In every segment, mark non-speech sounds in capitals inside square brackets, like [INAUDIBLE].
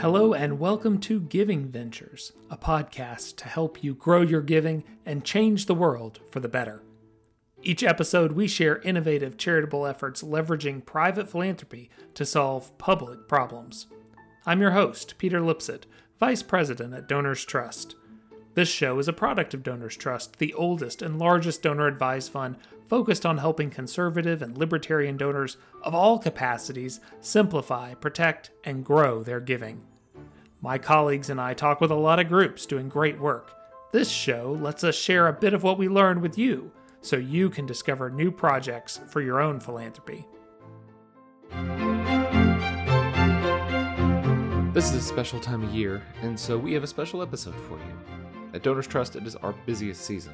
Hello, and welcome to Giving Ventures, a podcast to help you grow your giving and change the world for the better. Each episode, we share innovative charitable efforts leveraging private philanthropy to solve public problems. I'm your host, Peter Lipsett, Vice President at Donors Trust. This show is a product of Donors Trust, the oldest and largest donor advised fund focused on helping conservative and libertarian donors of all capacities simplify, protect, and grow their giving. My colleagues and I talk with a lot of groups doing great work. This show lets us share a bit of what we learned with you so you can discover new projects for your own philanthropy. This is a special time of year, and so we have a special episode for you. At Donors Trust, it is our busiest season.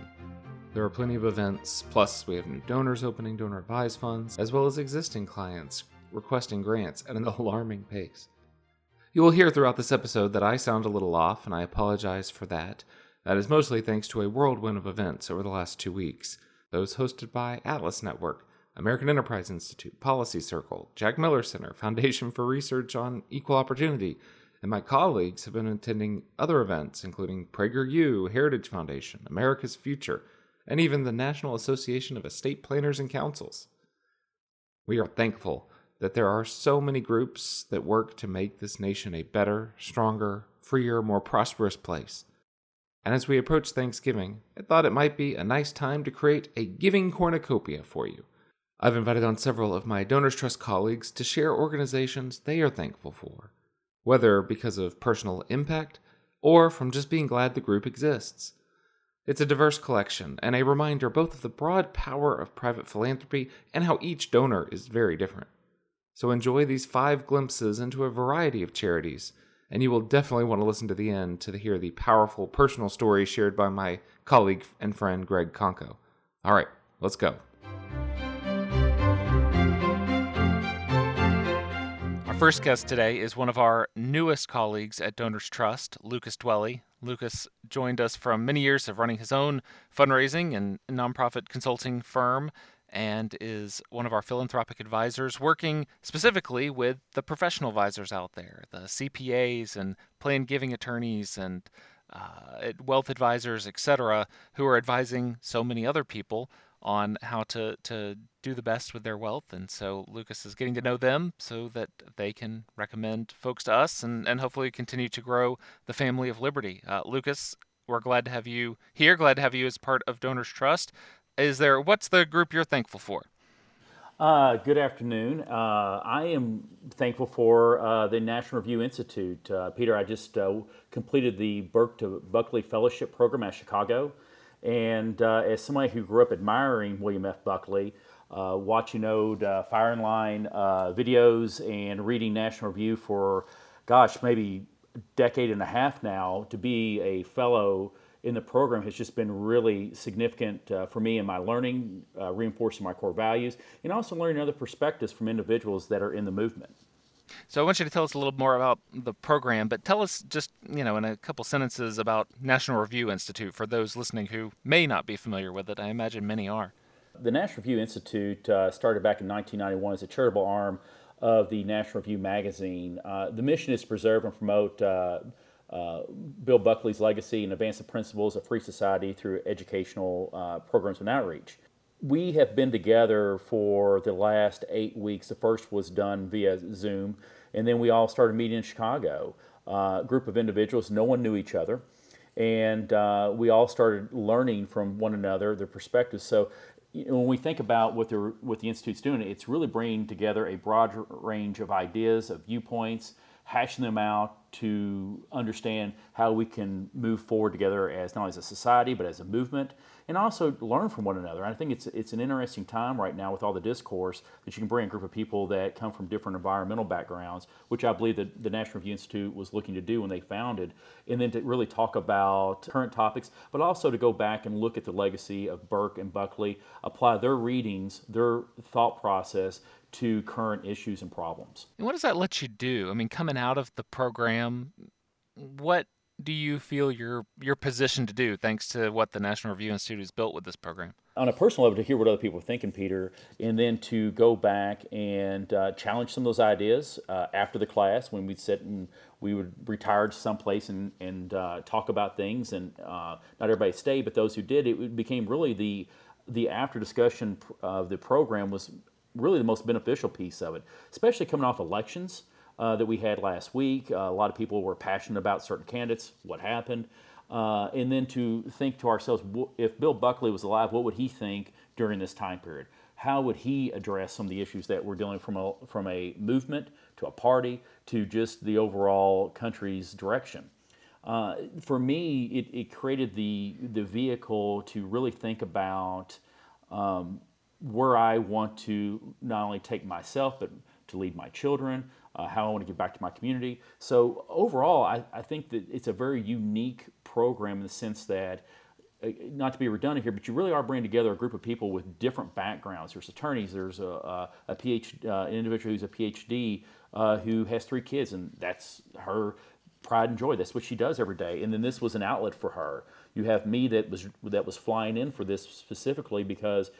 There are plenty of events, plus, we have new donors opening donor advised funds, as well as existing clients requesting grants at an [LAUGHS] alarming pace. You will hear throughout this episode that I sound a little off, and I apologize for that. That is mostly thanks to a whirlwind of events over the last two weeks, those hosted by Atlas Network, American Enterprise Institute, Policy Circle, Jack Miller Center, Foundation for Research on Equal Opportunity, and my colleagues have been attending other events, including PragerU, Heritage Foundation, America's Future, and even the National Association of Estate Planners and Councils. We are thankful that there are so many groups that work to make this nation a better, stronger, freer, more prosperous place. And as we approach Thanksgiving, I thought it might be a nice time to create a giving cornucopia for you. I've invited on several of my Donors Trust colleagues to share organizations they are thankful for, whether because of personal impact or from just being glad the group exists. It's a diverse collection and a reminder both of the broad power of private philanthropy and how each donor is very different. So enjoy these five glimpses into a variety of charities, and you will definitely want to listen to the end to hear the powerful personal story shared by my colleague and friend Greg Conko. All right, let's go. First guest today is one of our newest colleagues at Donors Trust, Lucas Dwelly. Lucas joined us from many years of running his own fundraising and nonprofit consulting firm and is one of our philanthropic advisors working specifically with the professional advisors out there, the CPAs and plan giving attorneys and uh, wealth advisors, etc., who are advising so many other people on how to, to do the best with their wealth. And so Lucas is getting to know them so that they can recommend folks to us and, and hopefully continue to grow the family of Liberty. Uh, Lucas, we're glad to have you here. Glad to have you as part of Donors Trust. Is there what's the group you're thankful for? Uh, good afternoon. Uh, I am thankful for uh, the National Review Institute. Uh, Peter, I just uh, completed the Burke to Buckley Fellowship Program at Chicago. And uh, as somebody who grew up admiring William F. Buckley, watching old Firing Line videos and reading National Review for, gosh, maybe a decade and a half now, to be a fellow in the program has just been really significant uh, for me in my learning, uh, reinforcing my core values, and also learning other perspectives from individuals that are in the movement. So I want you to tell us a little more about the program, but tell us just, you know, in a couple sentences about National Review Institute for those listening who may not be familiar with it. I imagine many are. The National Review Institute uh, started back in 1991 as a charitable arm of the National Review magazine. Uh, the mission is to preserve and promote uh, uh, Bill Buckley's legacy and advance the principles of free society through educational uh, programs and outreach. We have been together for the last eight weeks. The first was done via Zoom, and then we all started meeting in Chicago. Uh, group of individuals, no one knew each other, and uh, we all started learning from one another, their perspectives. So you know, when we think about what the what the institute's doing, it's really bringing together a broad range of ideas, of viewpoints, hashing them out, to understand how we can move forward together as not only as a society but as a movement and also learn from one another. I think it's it's an interesting time right now with all the discourse that you can bring a group of people that come from different environmental backgrounds, which I believe that the National Review Institute was looking to do when they founded, and then to really talk about current topics, but also to go back and look at the legacy of Burke and Buckley, apply their readings, their thought process to current issues and problems. And what does that let you do? I mean, coming out of the program, what do you feel you're you're positioned to do thanks to what the National Review Institute has built with this program? on a personal level to hear what other people are thinking, Peter, and then to go back and uh, challenge some of those ideas uh, after the class when we'd sit and we would retire to someplace and, and uh, talk about things. And uh, not everybody stayed, but those who did, it became really the the after discussion of the program was really the most beneficial piece of it, especially coming off elections. Uh, that we had last week. Uh, a lot of people were passionate about certain candidates, what happened. Uh, and then to think to ourselves, if Bill Buckley was alive, what would he think during this time period? How would he address some of the issues that we're dealing from a from a movement to a party to just the overall country's direction? Uh, for me, it, it, created the the vehicle to really think about um, where I want to not only take myself, but to lead my children, uh, how I want to give back to my community. So overall, I, I, think that it's a very unique program in the sense that, uh, not to be redundant here, but you really are bringing together a group of people with different backgrounds. There's attorneys, there's a, a, a PhD, uh, an individual who's a PhD uh, who has three kids, and that's her pride and joy. That's what she does every day. And then this was an outlet for her. You have me that was that was flying in for this specifically because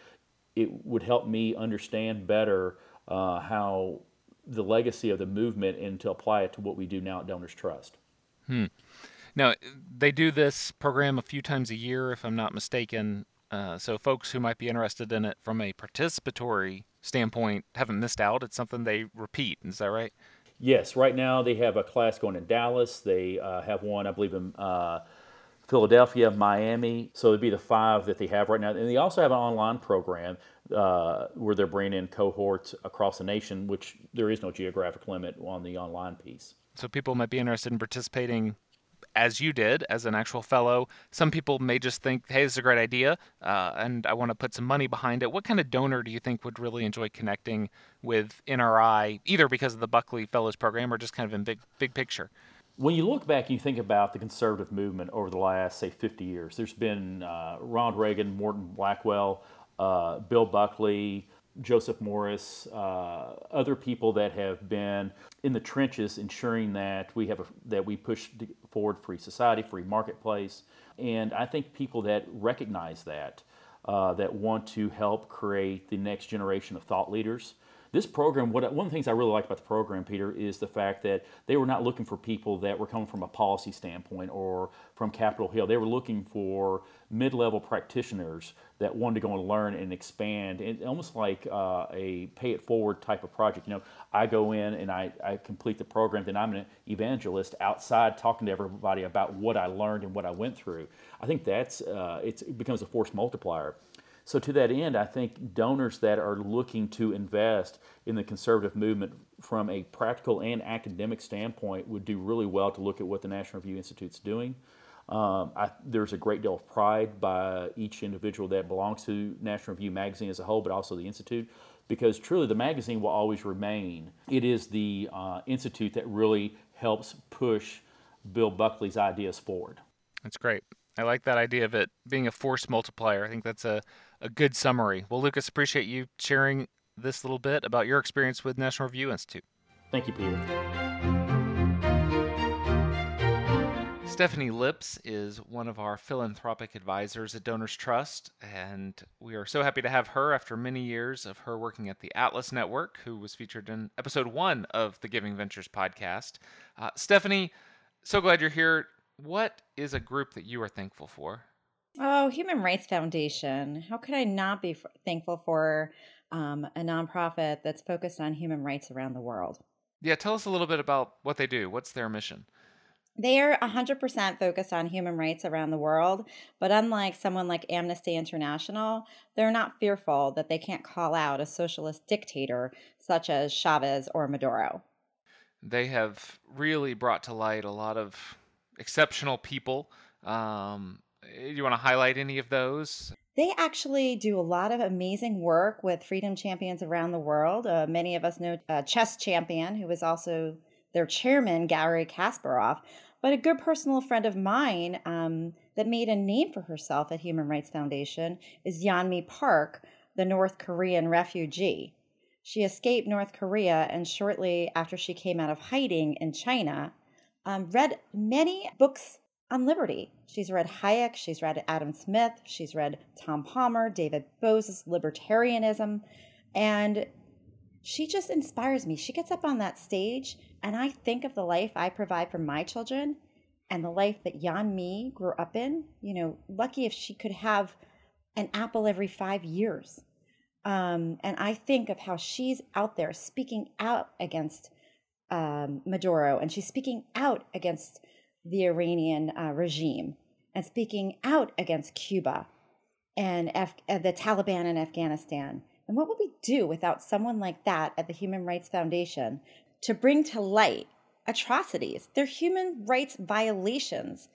it would help me understand better uh, how the legacy of the movement and to apply it to what we do now at Donors Trust. Hmm. Now, they do this program a few times a year, if I'm not mistaken. Uh, so, folks who might be interested in it from a participatory standpoint haven't missed out. It's something they repeat. Is that right? Yes. Right now, they have a class going in Dallas. They uh, have one, I believe, in uh, Philadelphia, Miami. So it'd be the five that they have right now. And they also have an online program uh, where they're bringing in cohorts across the nation, which there is no geographic limit on the online piece. So people might be interested in participating as you did as an actual fellow. Some people may just think, hey, this is a great idea, uh, and I want to put some money behind it. What kind of donor do you think would really enjoy connecting with NRI, either because of the Buckley Fellows Program or just kind of in big, big picture? When you look back and you think about the conservative movement over the last, say, 50 years, there's been uh, Ronald Reagan, Morton Blackwell, uh, Bill Buckley, Joseph Morris, uh, other people that have been in the trenches ensuring that we have a, that we push forward free society, free marketplace, and I think people that recognize that, uh, that want to help create the next generation of thought leaders this program, what, one of the things I really like about the program, Peter, is the fact that they were not looking for people that were coming from a policy standpoint or from Capitol Hill. They were looking for mid-level practitioners that wanted to go and learn and expand, and almost like uh, a pay-it-forward type of project. You know, I go in and I, I complete the program, then I'm an evangelist outside talking to everybody about what I learned and what I went through. I think that's uh, it becomes a force multiplier. So, to that end, I think donors that are looking to invest in the conservative movement from a practical and academic standpoint would do really well to look at what the National Review Institute is doing. Um, I, there's a great deal of pride by each individual that belongs to National Review magazine as a whole, but also the Institute, because truly the magazine will always remain. It is the uh, Institute that really helps push Bill Buckley's ideas forward. That's great. I like that idea of it being a force multiplier. I think that's a, a good summary. Well, Lucas, appreciate you sharing this little bit about your experience with National Review Institute. Thank you, Peter. Stephanie Lips is one of our philanthropic advisors at Donors Trust, and we are so happy to have her after many years of her working at the Atlas Network, who was featured in episode one of the Giving Ventures podcast. Uh, Stephanie, so glad you're here. What is a group that you are thankful for? Oh, Human Rights Foundation. How could I not be f- thankful for um, a nonprofit that's focused on human rights around the world? Yeah, tell us a little bit about what they do. What's their mission? They are 100% focused on human rights around the world, but unlike someone like Amnesty International, they're not fearful that they can't call out a socialist dictator such as Chavez or Maduro. They have really brought to light a lot of exceptional people. Um, do you want to highlight any of those? They actually do a lot of amazing work with freedom champions around the world. Uh, many of us know a chess champion who is also their chairman, Gary Kasparov. But a good personal friend of mine um, that made a name for herself at Human Rights Foundation is Yeonmi Park, the North Korean refugee. She escaped North Korea, and shortly after she came out of hiding in China, um, read many books on liberty. She's read Hayek, she's read Adam Smith, she's read Tom Palmer, David Boaz's libertarianism, and she just inspires me. She gets up on that stage, and I think of the life I provide for my children and the life that Yeonmi grew up in. You know, lucky if she could have an apple every five years. Um, and I think of how she's out there speaking out against um, Maduro, and she's speaking out against the Iranian uh, regime and speaking out against Cuba and Af- uh, the Taliban in Afghanistan. And what would we do without someone like that at the Human Rights Foundation to bring to light atrocities? They're human rights violations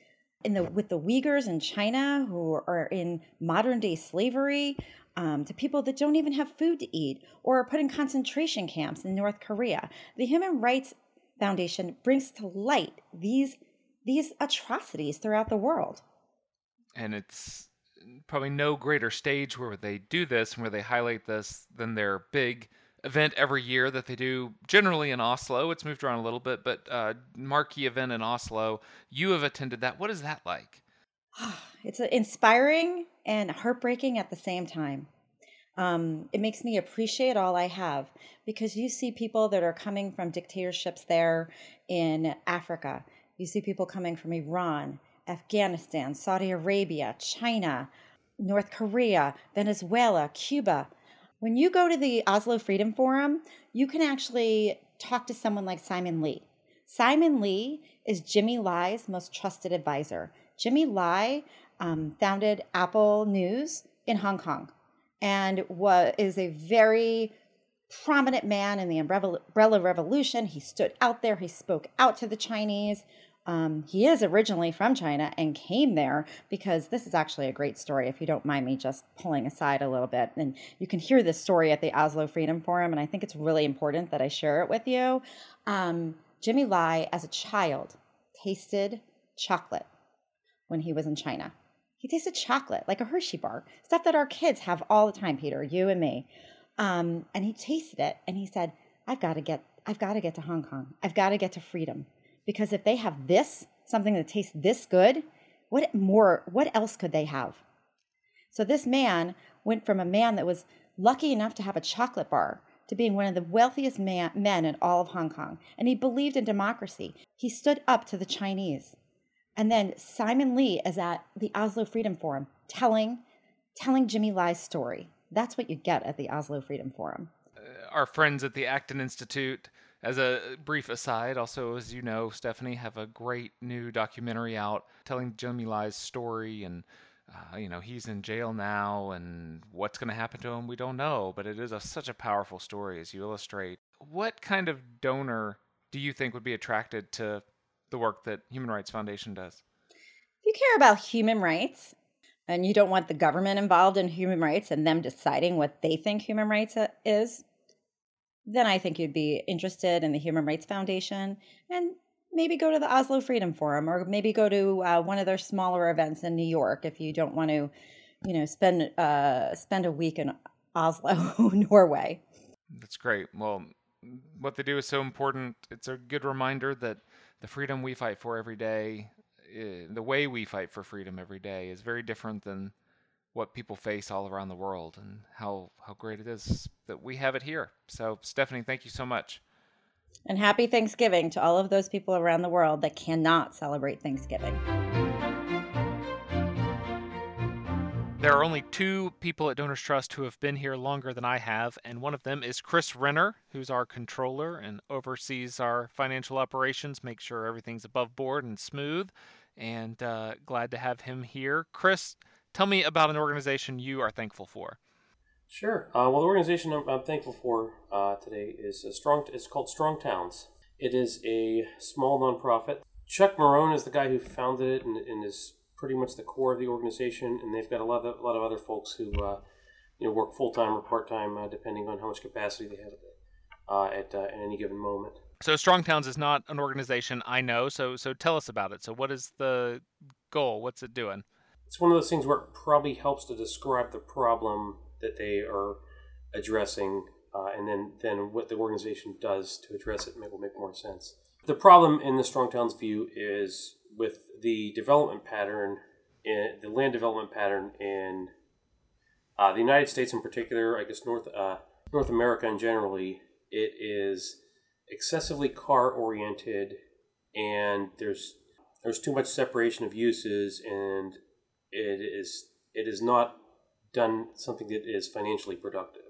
in the with the Uyghurs in China who are in modern day slavery, um, to people that don't even have food to eat or are put in concentration camps in North Korea. The Human Rights Foundation brings to light these these atrocities throughout the world. And it's probably no greater stage where they do this and where they highlight this than their big event every year that they do generally in Oslo. It's moved around a little bit, but uh, marquee event in Oslo. You have attended that. What is that like? [SIGHS] it's inspiring and heartbreaking at the same time. Um, it makes me appreciate all I have because you see people that are coming from dictatorships there in Africa you see people coming from Iran, Afghanistan, Saudi Arabia, China, North Korea, Venezuela, Cuba. When you go to the Oslo Freedom Forum, you can actually talk to someone like Simon Lee. Simon Lee is Jimmy Lai's most trusted advisor. Jimmy Lai um, founded Apple News in Hong Kong and was, is a very prominent man in the umbrella revolution. He stood out there, he spoke out to the Chinese. Um, he is originally from China and came there because this is actually a great story, if you don't mind me just pulling aside a little bit. And you can hear this story at the Oslo Freedom Forum, and I think it's really important that I share it with you. Um, Jimmy Lai, as a child, tasted chocolate when he was in China. He tasted chocolate, like a Hershey bar, stuff that our kids have all the time, Peter, you and me. Um, and he tasted it and he said, I've got to get, I've got to get to Hong Kong. I've got to get to freedom because if they have this, something that tastes this good, what more, what else could they have? So this man went from a man that was lucky enough to have a chocolate bar to being one of the wealthiest man, men in all of Hong Kong. And he believed in democracy. He stood up to the Chinese. And then Simon Lee is at the Oslo Freedom Forum telling, telling Jimmy Lai's story. That's what you get at the Oslo Freedom Forum. Uh, our friends at the Acton Institute as a brief aside, also, as you know, Stephanie, have a great new documentary out telling Jimmy Lai's story. And, uh, you know, he's in jail now, and what's going to happen to him, we don't know. But it is a, such a powerful story, as you illustrate. What kind of donor do you think would be attracted to the work that Human Rights Foundation does? If you care about human rights and you don't want the government involved in human rights and them deciding what they think human rights uh, is, then I think you'd be interested in the Human Rights Foundation and maybe go to the Oslo Freedom Forum or maybe go to uh, one of their smaller events in New York if you don't want to, you know, spend uh, spend a week in Oslo, [LAUGHS] Norway. That's great. Well, what they do is so important. It's a good reminder that the freedom we fight for every day, eh, the way we fight for freedom every day, is very different than what people face all around the world and how how great it is that we have it here. So Stephanie, thank you so much. And happy Thanksgiving to all of those people around the world that cannot celebrate Thanksgiving. There are only two people at Donors Trust who have been here longer than I have, and one of them is Chris Renner, who's our controller and oversees our financial operations, make sure everything's above board and smooth. And uh, glad to have him here. Chris, Tell me about an organization you are thankful for. Sure. Uh, well, the organization I'm, I'm thankful for uh, today is a strong. It's called Strong Towns. It is a small nonprofit. Chuck Marohn is the guy who founded it and, and is pretty much the core of the organization. And they've got a lot of a lot of other folks who uh, you know work full time or part time, uh, depending on how much capacity they have uh, at uh, at any given moment. So Strong Towns is not an organization I know. So so tell us about it. So what is the goal? What's it doing? it's one of those things where it probably helps to describe the problem that they are addressing, uh, and then then what the organization does to address it will make more sense. The problem in the Strong Towns view is with the development pattern, in, the land development pattern in uh, the United States in particular, I guess North uh, North America in generally, it is excessively car oriented, and there's there's too much separation of uses, and it is it is not done something that is financially productive.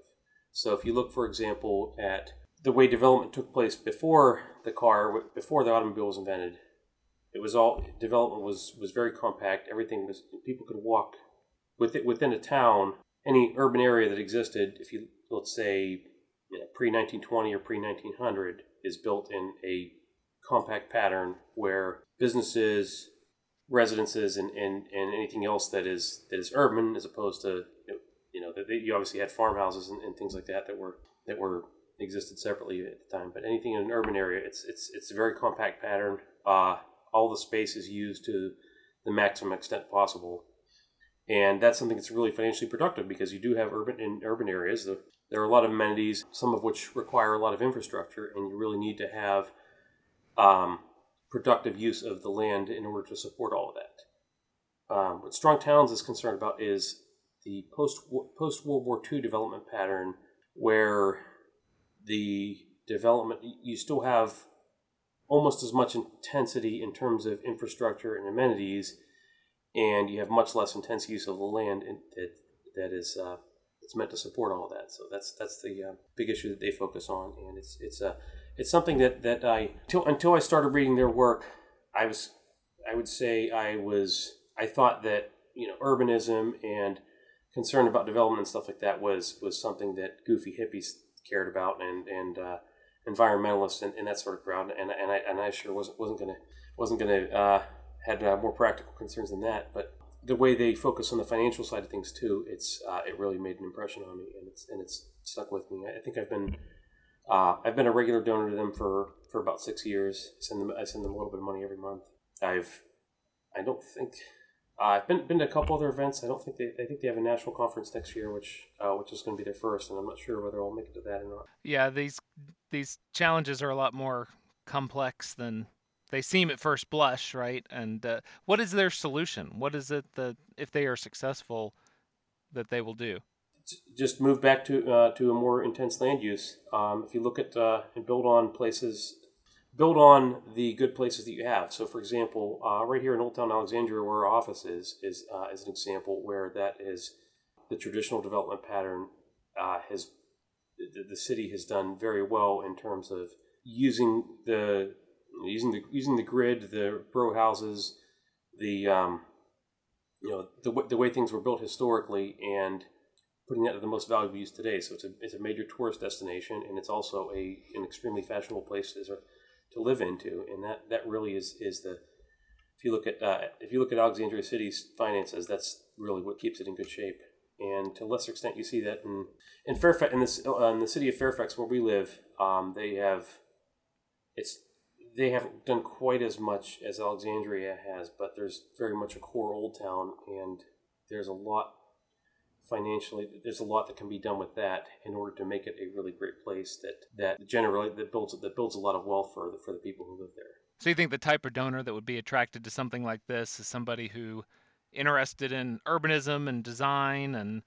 So if you look, for example, at the way development took place before the car, before the automobile was invented, it was all development was was very compact. Everything was people could walk within within a town, any urban area that existed. If you let's say you know, pre 1920 or pre 1900 is built in a compact pattern where businesses, residences, and, and, and anything else that is that is urban as opposed to you know you obviously had farmhouses and, and things like that that were that were existed separately at the time. But anything in an urban area, it's it's it's a very compact pattern. Uh, all the space is used to the maximum extent possible, and that's something that's really financially productive because you do have urban in urban areas. The, there are a lot of amenities, some of which require a lot of infrastructure, and you really need to have um, productive use of the land in order to support all of that. Um, what Strong Towns is concerned about is the post post World War II development pattern, where the development you still have almost as much intensity in terms of infrastructure and amenities, and you have much less intense use of the land that that is uh, it's meant to support all of that. So that's that's the uh, big issue that they focus on, and it's it's uh, it's something that that I until until I started reading their work, I was I would say I was I thought that you know urbanism and concern about development and stuff like that was was something that goofy hippies cared about and and uh, environmentalists and, and, that sort of crowd. And and I and I sure wasn't wasn't gonna wasn't gonna uh, had uh, more practical concerns than that. But the way they focus on the financial side of things too it's uh, it really made an impression on me and it's and it's stuck with me. I think I've been uh, I've been a regular donor to them for for about six years. I send them I send them a little bit of money every month. I've I don't think uh, I've been been to a couple other events. I don't think they. I think they have a national conference next year, which uh, which is going to be their first, and I'm not sure whether I'll make it to that or not. Yeah, these these challenges are a lot more complex than they seem at first blush, right? And uh, what is their solution? What is it that if they are successful, that they will do? Just move back to uh, to a more intense land use. Um, if you look at uh, and build on places build on the good places that you have. So, for example, uh, right here in Old Town Alexandria, where our office is, is, uh, is an example where that is the traditional development pattern uh, has the, the city has done very well in terms of using the using the using the grid, the row houses, the um, you know the the way things were built historically, and putting that to the most valuable use today. So it's a it's a major tourist destination, and it's also a an extremely fashionable place to live into, and that that really is is the if you look at uh, if you look at Alexandria City's finances, that's really what keeps it in good shape. And to a lesser extent, you see that in in Fairfax, in this uh, in the city of Fairfax where we live, um, they have it's they haven't done quite as much as Alexandria has, but there's very much a core old town, and there's a lot financially there's a lot that can be done with that in order to make it a really great place that that generally that builds that builds a lot of wealth for the, for the people who live there. So you think the type of donor that would be attracted to something like this is somebody who interested in urbanism and design and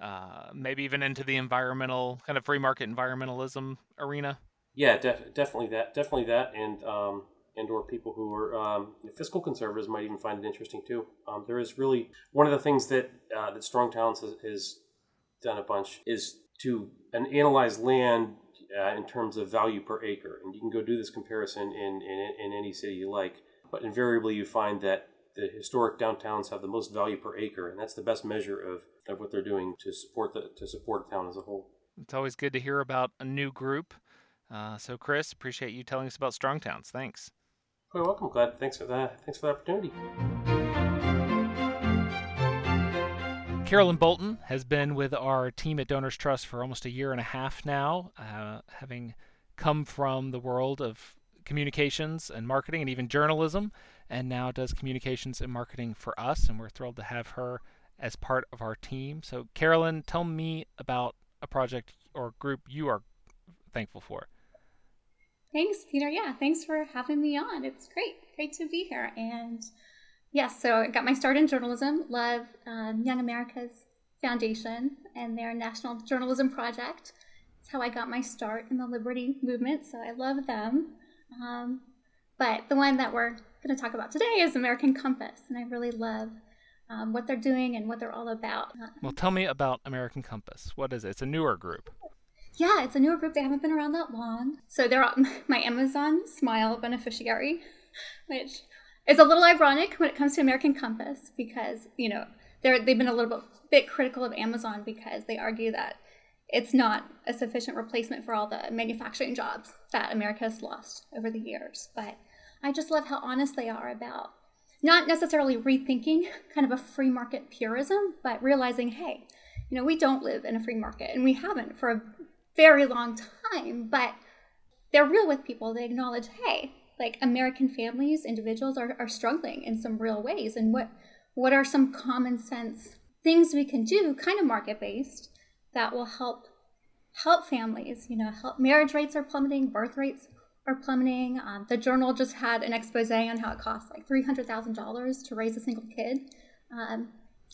uh, maybe even into the environmental kind of free market environmentalism arena? Yeah def- definitely that definitely that. And um, and or people who are um, fiscal conservatives might even find it interesting too. Um, there is really one of the things that uh, that Strong Towns has, has, done a bunch is to analyze land uh, in terms of value per acre, and you can go do this comparison in, in in any city you like. But invariably, you find that the historic downtowns have the most value per acre, and that's the best measure of, of what they're doing to support the to support a town as a whole. It's always good to hear about a new group. Uh, so, Chris, appreciate you telling us about Strong Towns. Thanks. You're welcome. Glad. Thanks for that. Thanks for the opportunity. Carolyn Bolton has been with our team at Donors Trust for almost a year and a half now, uh, having come from the world of communications and marketing and even journalism, and now does communications and marketing for us. And we're thrilled to have her as part of our team. So, Carolyn, tell me about a project or group you are thankful for. Thanks, Peter. Yeah, thanks for having me on. It's great. Great to be here. And yes, so I got my start in journalism, love um, Young America's Foundation and their National Journalism Project. It's how I got my start in the liberty movement. So I love them. Um, but the one that we're going to talk about today is American Compass. And I really love um, what they're doing and what they're all about. Well, tell me about American Compass. What is it? It's a newer group. Yeah, it's a newer group. They haven't been around that long. So they're [LAUGHS] my Amazon Smile beneficiary, which is a little ironic when it comes to American Compass because, you know, they're, they've been a little bit, bit critical of Amazon because they argue that it's not a sufficient replacement for all the manufacturing jobs that America has lost over the years. But I just love how honest they are about not necessarily rethinking kind of a free market purism, but realizing, hey, you know, we don't live in a free market and we haven't for a very long time, but they're real with people. They acknowledge, hey, like American families, individuals are, are struggling in some real ways. And what what are some common sense things we can do, kind of market based, that will help help families, you know, help marriage rates are plummeting, birth rates are plummeting. Um, the journal just had an expose on how it costs like $300,000 to raise a single kid. Um,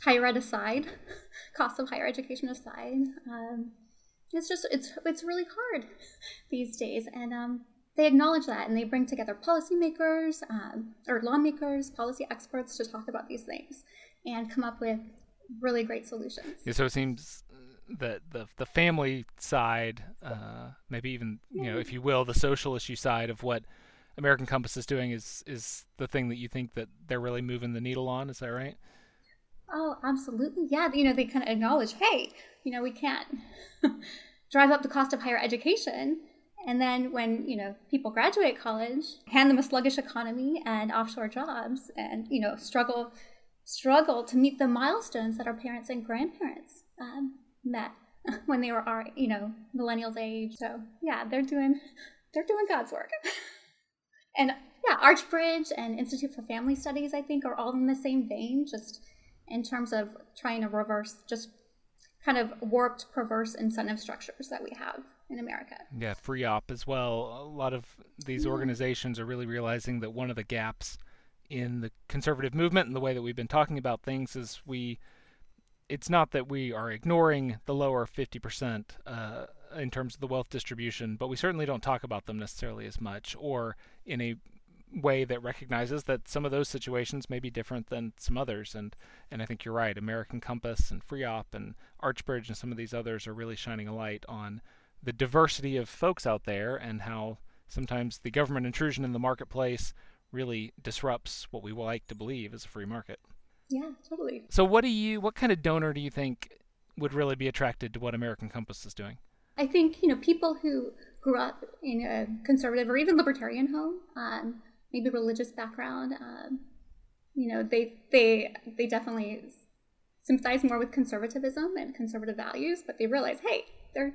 higher ed aside, [LAUGHS] cost of higher education aside. Um, it's just it's it's really hard [LAUGHS] these days, and um, they acknowledge that, and they bring together policymakers um, or lawmakers, policy experts to talk about these things and come up with really great solutions. Yeah, so it seems that the the family side, uh, maybe even you know, if you will, the social issue side of what American Compass is doing is is the thing that you think that they're really moving the needle on. Is that right? Oh, absolutely. Yeah, you know, they kind of acknowledge, hey, you know, we can't [LAUGHS] drive up the cost of higher education. And then when, you know, people graduate college, hand them a sluggish economy and offshore jobs and, you know, struggle struggle to meet the milestones that our parents and grandparents um, met [LAUGHS] when they were our, you know, millennials age. So yeah, they're doing they're doing God's work. [LAUGHS] and yeah, Archbridge and Institute for Family Studies, I think, are all in the same vein, just in terms of trying to reverse just kind of warped, perverse incentive structures that we have in America. Yeah, FREOPP as well. A lot of these yeah. organizations are really realizing that one of the gaps in the conservative movement and the way that we've been talking about things is we it's not that we are ignoring the lower 50% uh, in terms of the wealth distribution, but we certainly don't talk about them necessarily as much or in a way that recognizes that some of those situations may be different than some others. And and I think you're right. American Compass and FREOPP and Archbridge and some of these others are really shining a light on the diversity of folks out there and how sometimes the government intrusion in the marketplace really disrupts what we like to believe is a free market. Yeah, totally. So what do you what kind of donor do you think would really be attracted to what American Compass is doing? I think, you know, people who grew up in a conservative or even libertarian home, um, maybe religious background, um, you know, they they they definitely sympathize more with conservatism and conservative values, but they realize, hey, there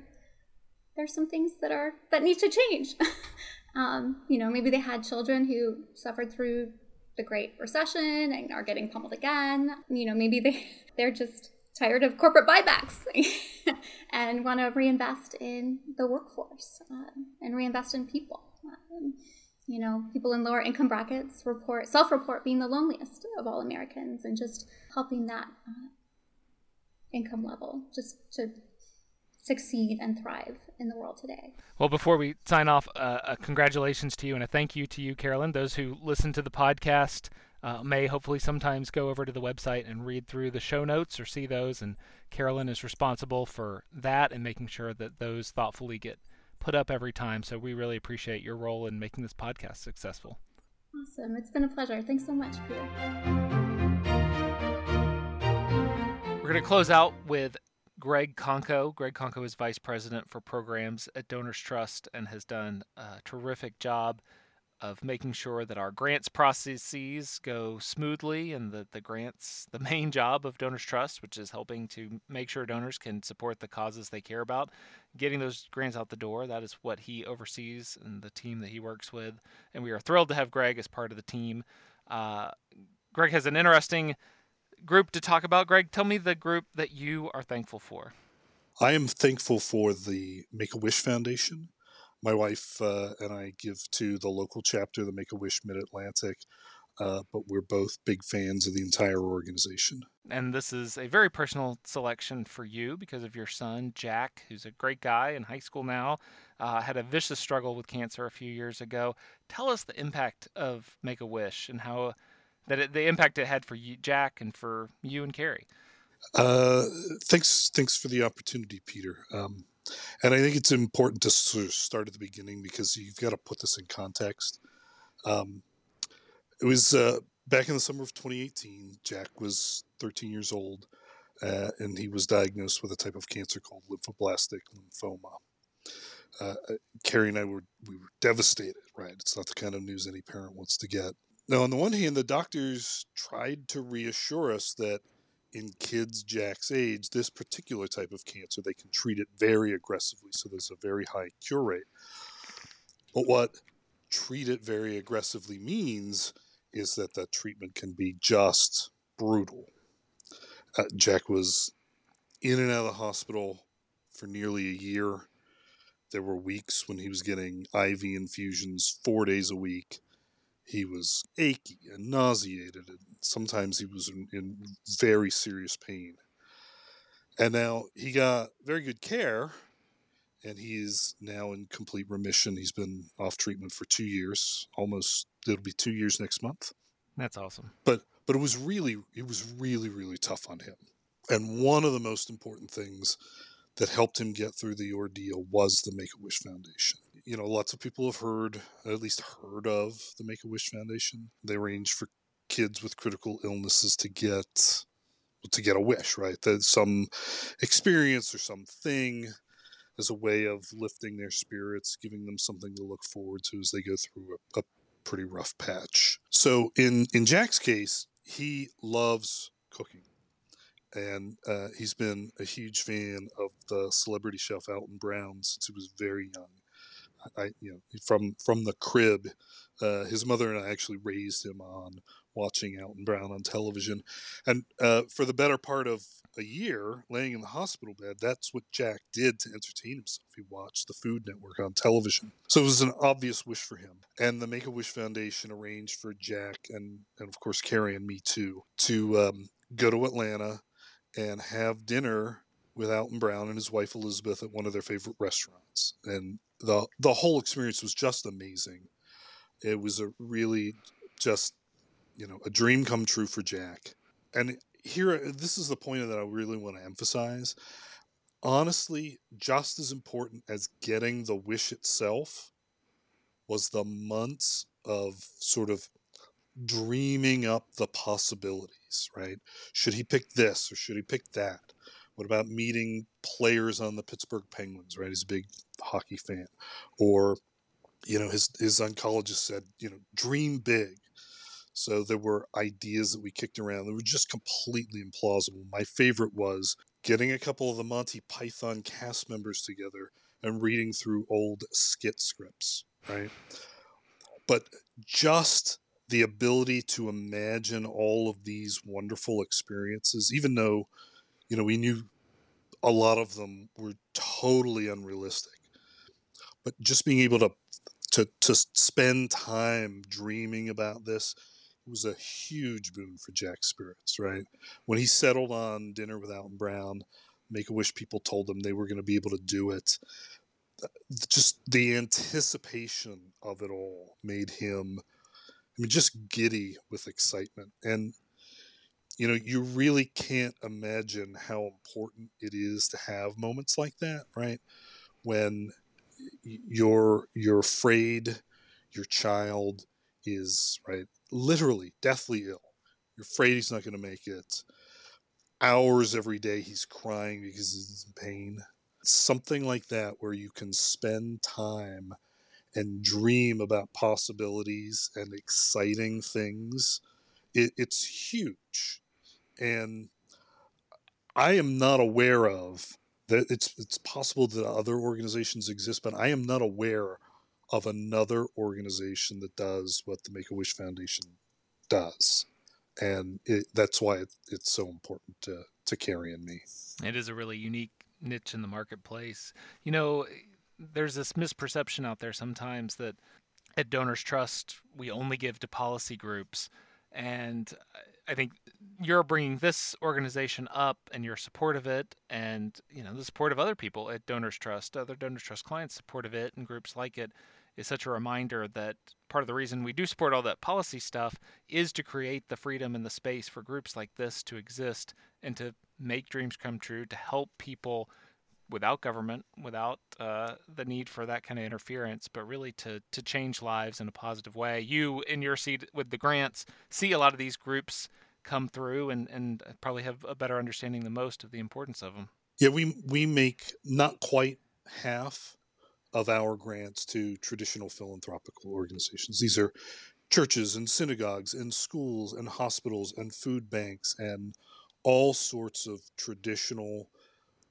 there's some things that are that need to change. [LAUGHS] um, you know, maybe they had children who suffered through the Great Recession and are getting pummeled again. You know, maybe they [LAUGHS] they're just tired of corporate buybacks [LAUGHS] and want to reinvest in the workforce um, and reinvest in people. Um, you know, people in lower income brackets report self-report being the loneliest of all Americans, and just helping that uh, income level just to succeed and thrive in the world today. Well, before we sign off, uh, uh, congratulations to you and a thank you to you, Carolyn. Those who listen to the podcast uh, may hopefully sometimes go over to the website and read through the show notes or see those. And Carolyn is responsible for that and making sure that those thoughtfully get put up every time. So we really appreciate your role in making this podcast successful. Awesome. It's been a pleasure. Thanks so much, Peter. We're going to close out with Greg Conko. Greg Conko is vice president for programs at Donors Trust and has done a terrific job of making sure that our grants processes go smoothly and that the grants, [LAUGHS] the main job of Donors Trust, which is helping to make sure donors can support the causes they care about, getting those grants out the door. That is what he oversees and the team that he works with. And we are thrilled to have Greg as part of the team. Uh, Greg has an interesting group to talk about. Greg, tell me the group that you are thankful for. I am thankful for the Make a Wish Foundation. My wife uh, and I give to the local chapter, the Make a Wish Mid Atlantic, uh, but we're both big fans of the entire organization. And this is a very personal selection for you because of your son, Jack, who's a great guy in high school now, uh, had a vicious struggle with cancer a few years ago. Tell us the impact of Make a Wish and how that it, the impact it had for you, Jack, and for you and Carrie. Uh, thanks, thanks for the opportunity, Peter. Um, and I think it's important to start at the beginning because you've got to put this in context. Um, it was uh, back in the summer of 2018. Jack was 13 years old, uh, and he was diagnosed with a type of cancer called lymphoblastic lymphoma. Uh, uh, Carrie and I were we were devastated. Right, it's not the kind of news any parent wants to get. Now, on the one hand, the doctors tried to reassure us that in kids Jack's age, this particular type of cancer, they can treat it very aggressively, so there's a very high cure rate. But what treat it very aggressively means is that that treatment can be just brutal. Uh, Jack was in and out of the hospital for nearly a year. There were weeks when he was getting IV infusions four days a week. He was achy and nauseated, and sometimes he was in, in very serious pain. And now he got very good care, and he is now in complete remission. He's been off treatment for two years, almost it'll be two years next month. That's awesome. But but it was really it was really really tough on him. And one of the most important things that helped him get through the ordeal was the Make a Wish Foundation. You know, lots of people have heard, at least heard of the Make a Wish Foundation. They arrange for kids with critical illnesses to get to get a wish, right? That some experience or something as a way of lifting their spirits, giving them something to look forward to as they go through a, a pretty rough patch. So in in Jack's case, he loves cooking, and uh, he's been a huge fan of the celebrity chef Alton Brown since he was very young. I, you know, from from the crib, uh, his mother and I actually raised him on watching Alton Brown on television, and uh, for the better part of a year, laying in the hospital bed, that's what Jack did to entertain himself. He watched the Food Network on television, so it was an obvious wish for him. And the Make a Wish Foundation arranged for Jack and and of course Carrie and me too to um, go to Atlanta and have dinner with Alton Brown and his wife Elizabeth at one of their favorite restaurants, and the the whole experience was just amazing. It was a really just you know a dream come true for Jack. And here, this is the point that I really want to emphasize. Honestly, just as important as getting the wish itself was the months of sort of dreaming up the possibilities, right? Should he pick this or should he pick that? What about meeting players on the Pittsburgh Penguins, right? He's a big hockey fan. Or, you know, his, his oncologist said, you know, dream big. So there were ideas that we kicked around that were just completely implausible. My favorite was getting a couple of the Monty Python cast members together and reading through old skit scripts, right? But just the ability to imagine all of these wonderful experiences, even though, you know, we knew a lot of them were totally unrealistic. But just being able to to to spend time dreaming about this was a huge boon for Jack's spirits, right? When he settled on dinner with Alton Brown, Make a Wish people told him they were going to be able to do it. Uh, just the anticipation of it all made him, I mean, just giddy with excitement. And, you know, you really can't imagine how important it is to have moments like that, right? When you're you're afraid your child is right literally deathly ill. You're afraid he's not going to make it. Hours every day he's crying because he's in pain. Something like that where you can spend time and dream about possibilities and exciting things. It, it's huge. And I am not aware of that it's it's possible that other organizations exist, but I am not aware of another organization that does what the Make a Wish Foundation does, and it, that's why it, it's so important to to Carrie and me. It is a really unique niche in the marketplace. You know, there's this misperception out there sometimes that at Donors Trust we only give to policy groups, and I think you're bringing this organization up and your support of it, and you know the support of other people at Donors Trust, other Donors Trust clients' support of it, and groups like it is such a reminder that part of the reason we do support all that policy stuff is to create the freedom and the space for groups like this to exist and to make dreams come true, to help people without government, without uh, the need for that kind of interference, but really to to change lives in a positive way. You, in your seat with the grants, see a lot of these groups come through and, and probably have a better understanding than most of the importance of them. Yeah, we we make not quite half of our grants to traditional philanthropical organizations. These are churches and synagogues and schools and hospitals and food banks and all sorts of traditional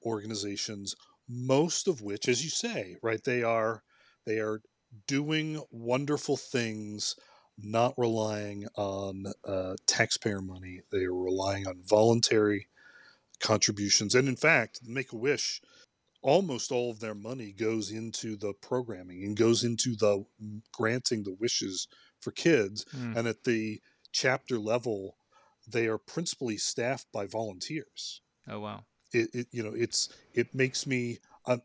organizations most of which as you say right they are they are doing wonderful things not relying on uh, taxpayer money. They are relying on voluntary contributions. And in fact make a wish almost all of their money goes into the programming and goes into the granting the wishes for kids. Mm. and at the chapter level they are principally staffed by volunteers. Oh wow it, it you know it's it makes me uh,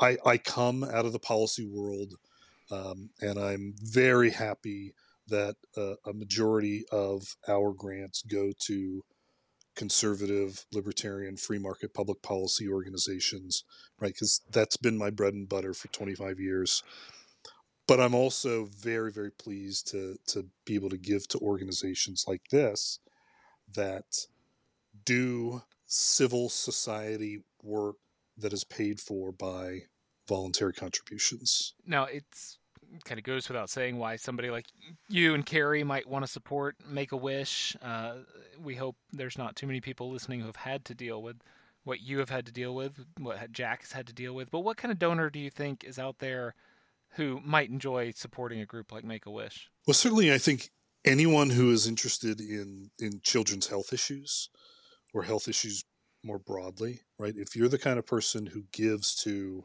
I, I come out of the policy world um, and i'm very happy that uh, a majority of our grants go to conservative, libertarian, free market public policy organizations, right? Because that's been my bread and butter for 25 years. But I'm also very, very pleased to to be able to give to organizations like this that do civil society work that is paid for by voluntary contributions. Now it's kind of goes without saying why somebody like you and Carrie might want to support Make a Wish. Uh, we hope there's not too many people listening who have had to deal with what you have had to deal with, what Jack has had to deal with. But what kind of donor do you think is out there who might enjoy supporting a group like Make a Wish? Well, certainly, I think anyone who is interested in in children's health issues or health issues more broadly, right? If you're the kind of person who gives to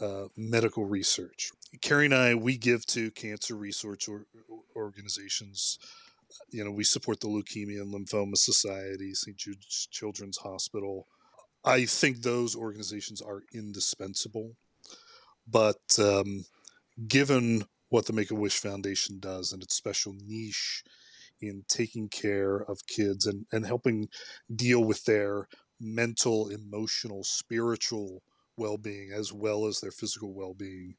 uh, medical research. Carrie and I, we give to cancer research or, organizations. You know, we support the Leukemia and Lymphoma Society, St. Jude's Children's Hospital. I think those organizations are indispensable. But um, given what the Make a Wish Foundation does and its special niche in taking care of kids and, and helping deal with their mental, emotional, spiritual well-being as well as their physical well-being.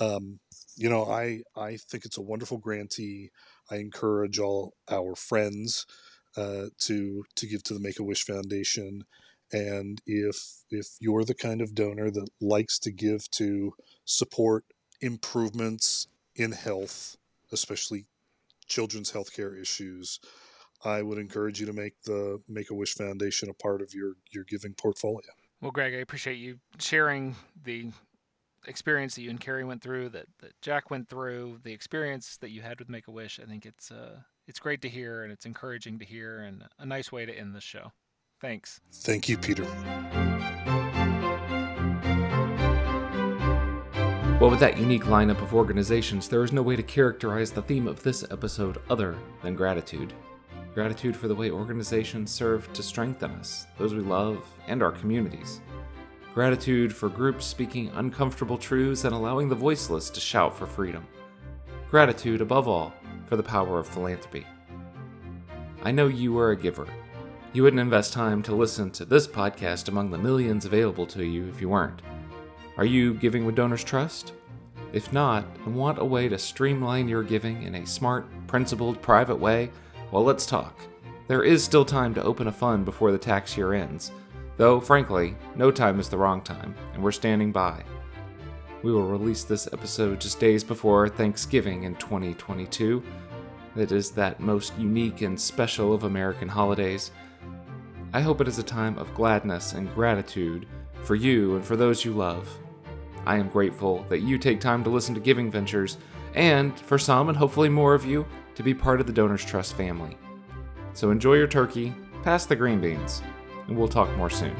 Um, you know, I I think it's a wonderful grantee. I encourage all our friends uh, to to give to the Make a Wish Foundation. And if if you're the kind of donor that likes to give to support improvements in health, especially children's healthcare issues, I would encourage you to make the Make a Wish Foundation a part of your your giving portfolio. Well, Greg, I appreciate you sharing the experience that you and Carrie went through, that, that Jack went through, the experience that you had with Make a Wish. I think it's uh, it's great to hear and it's encouraging to hear and a nice way to end this show. Thanks. Thank you, Peter. Well, with that unique lineup of organizations, there is no way to characterize the theme of this episode other than gratitude. Gratitude for the way organizations serve to strengthen us, those we love, and our communities. Gratitude for groups speaking uncomfortable truths and allowing the voiceless to shout for freedom. Gratitude, above all, for the power of philanthropy. I know you are a giver. You wouldn't invest time to listen to this podcast among the millions available to you if you weren't. Are you giving with Donors Trust? If not, and want a way to streamline your giving in a smart, principled, private way, well, let's talk. There is still time to open a fund before the tax year ends, though, frankly, no time is the wrong time, and we're standing by. We will release this episode just days before Thanksgiving in 2022. It is that most unique and special of American holidays. I hope it is a time of gladness and gratitude for you and for those you love. I am grateful that you take time to listen to Giving Ventures, and for some, and hopefully more of you, to be part of the Donors Trust family. So enjoy your turkey, pass the green beans, and we'll talk more soon.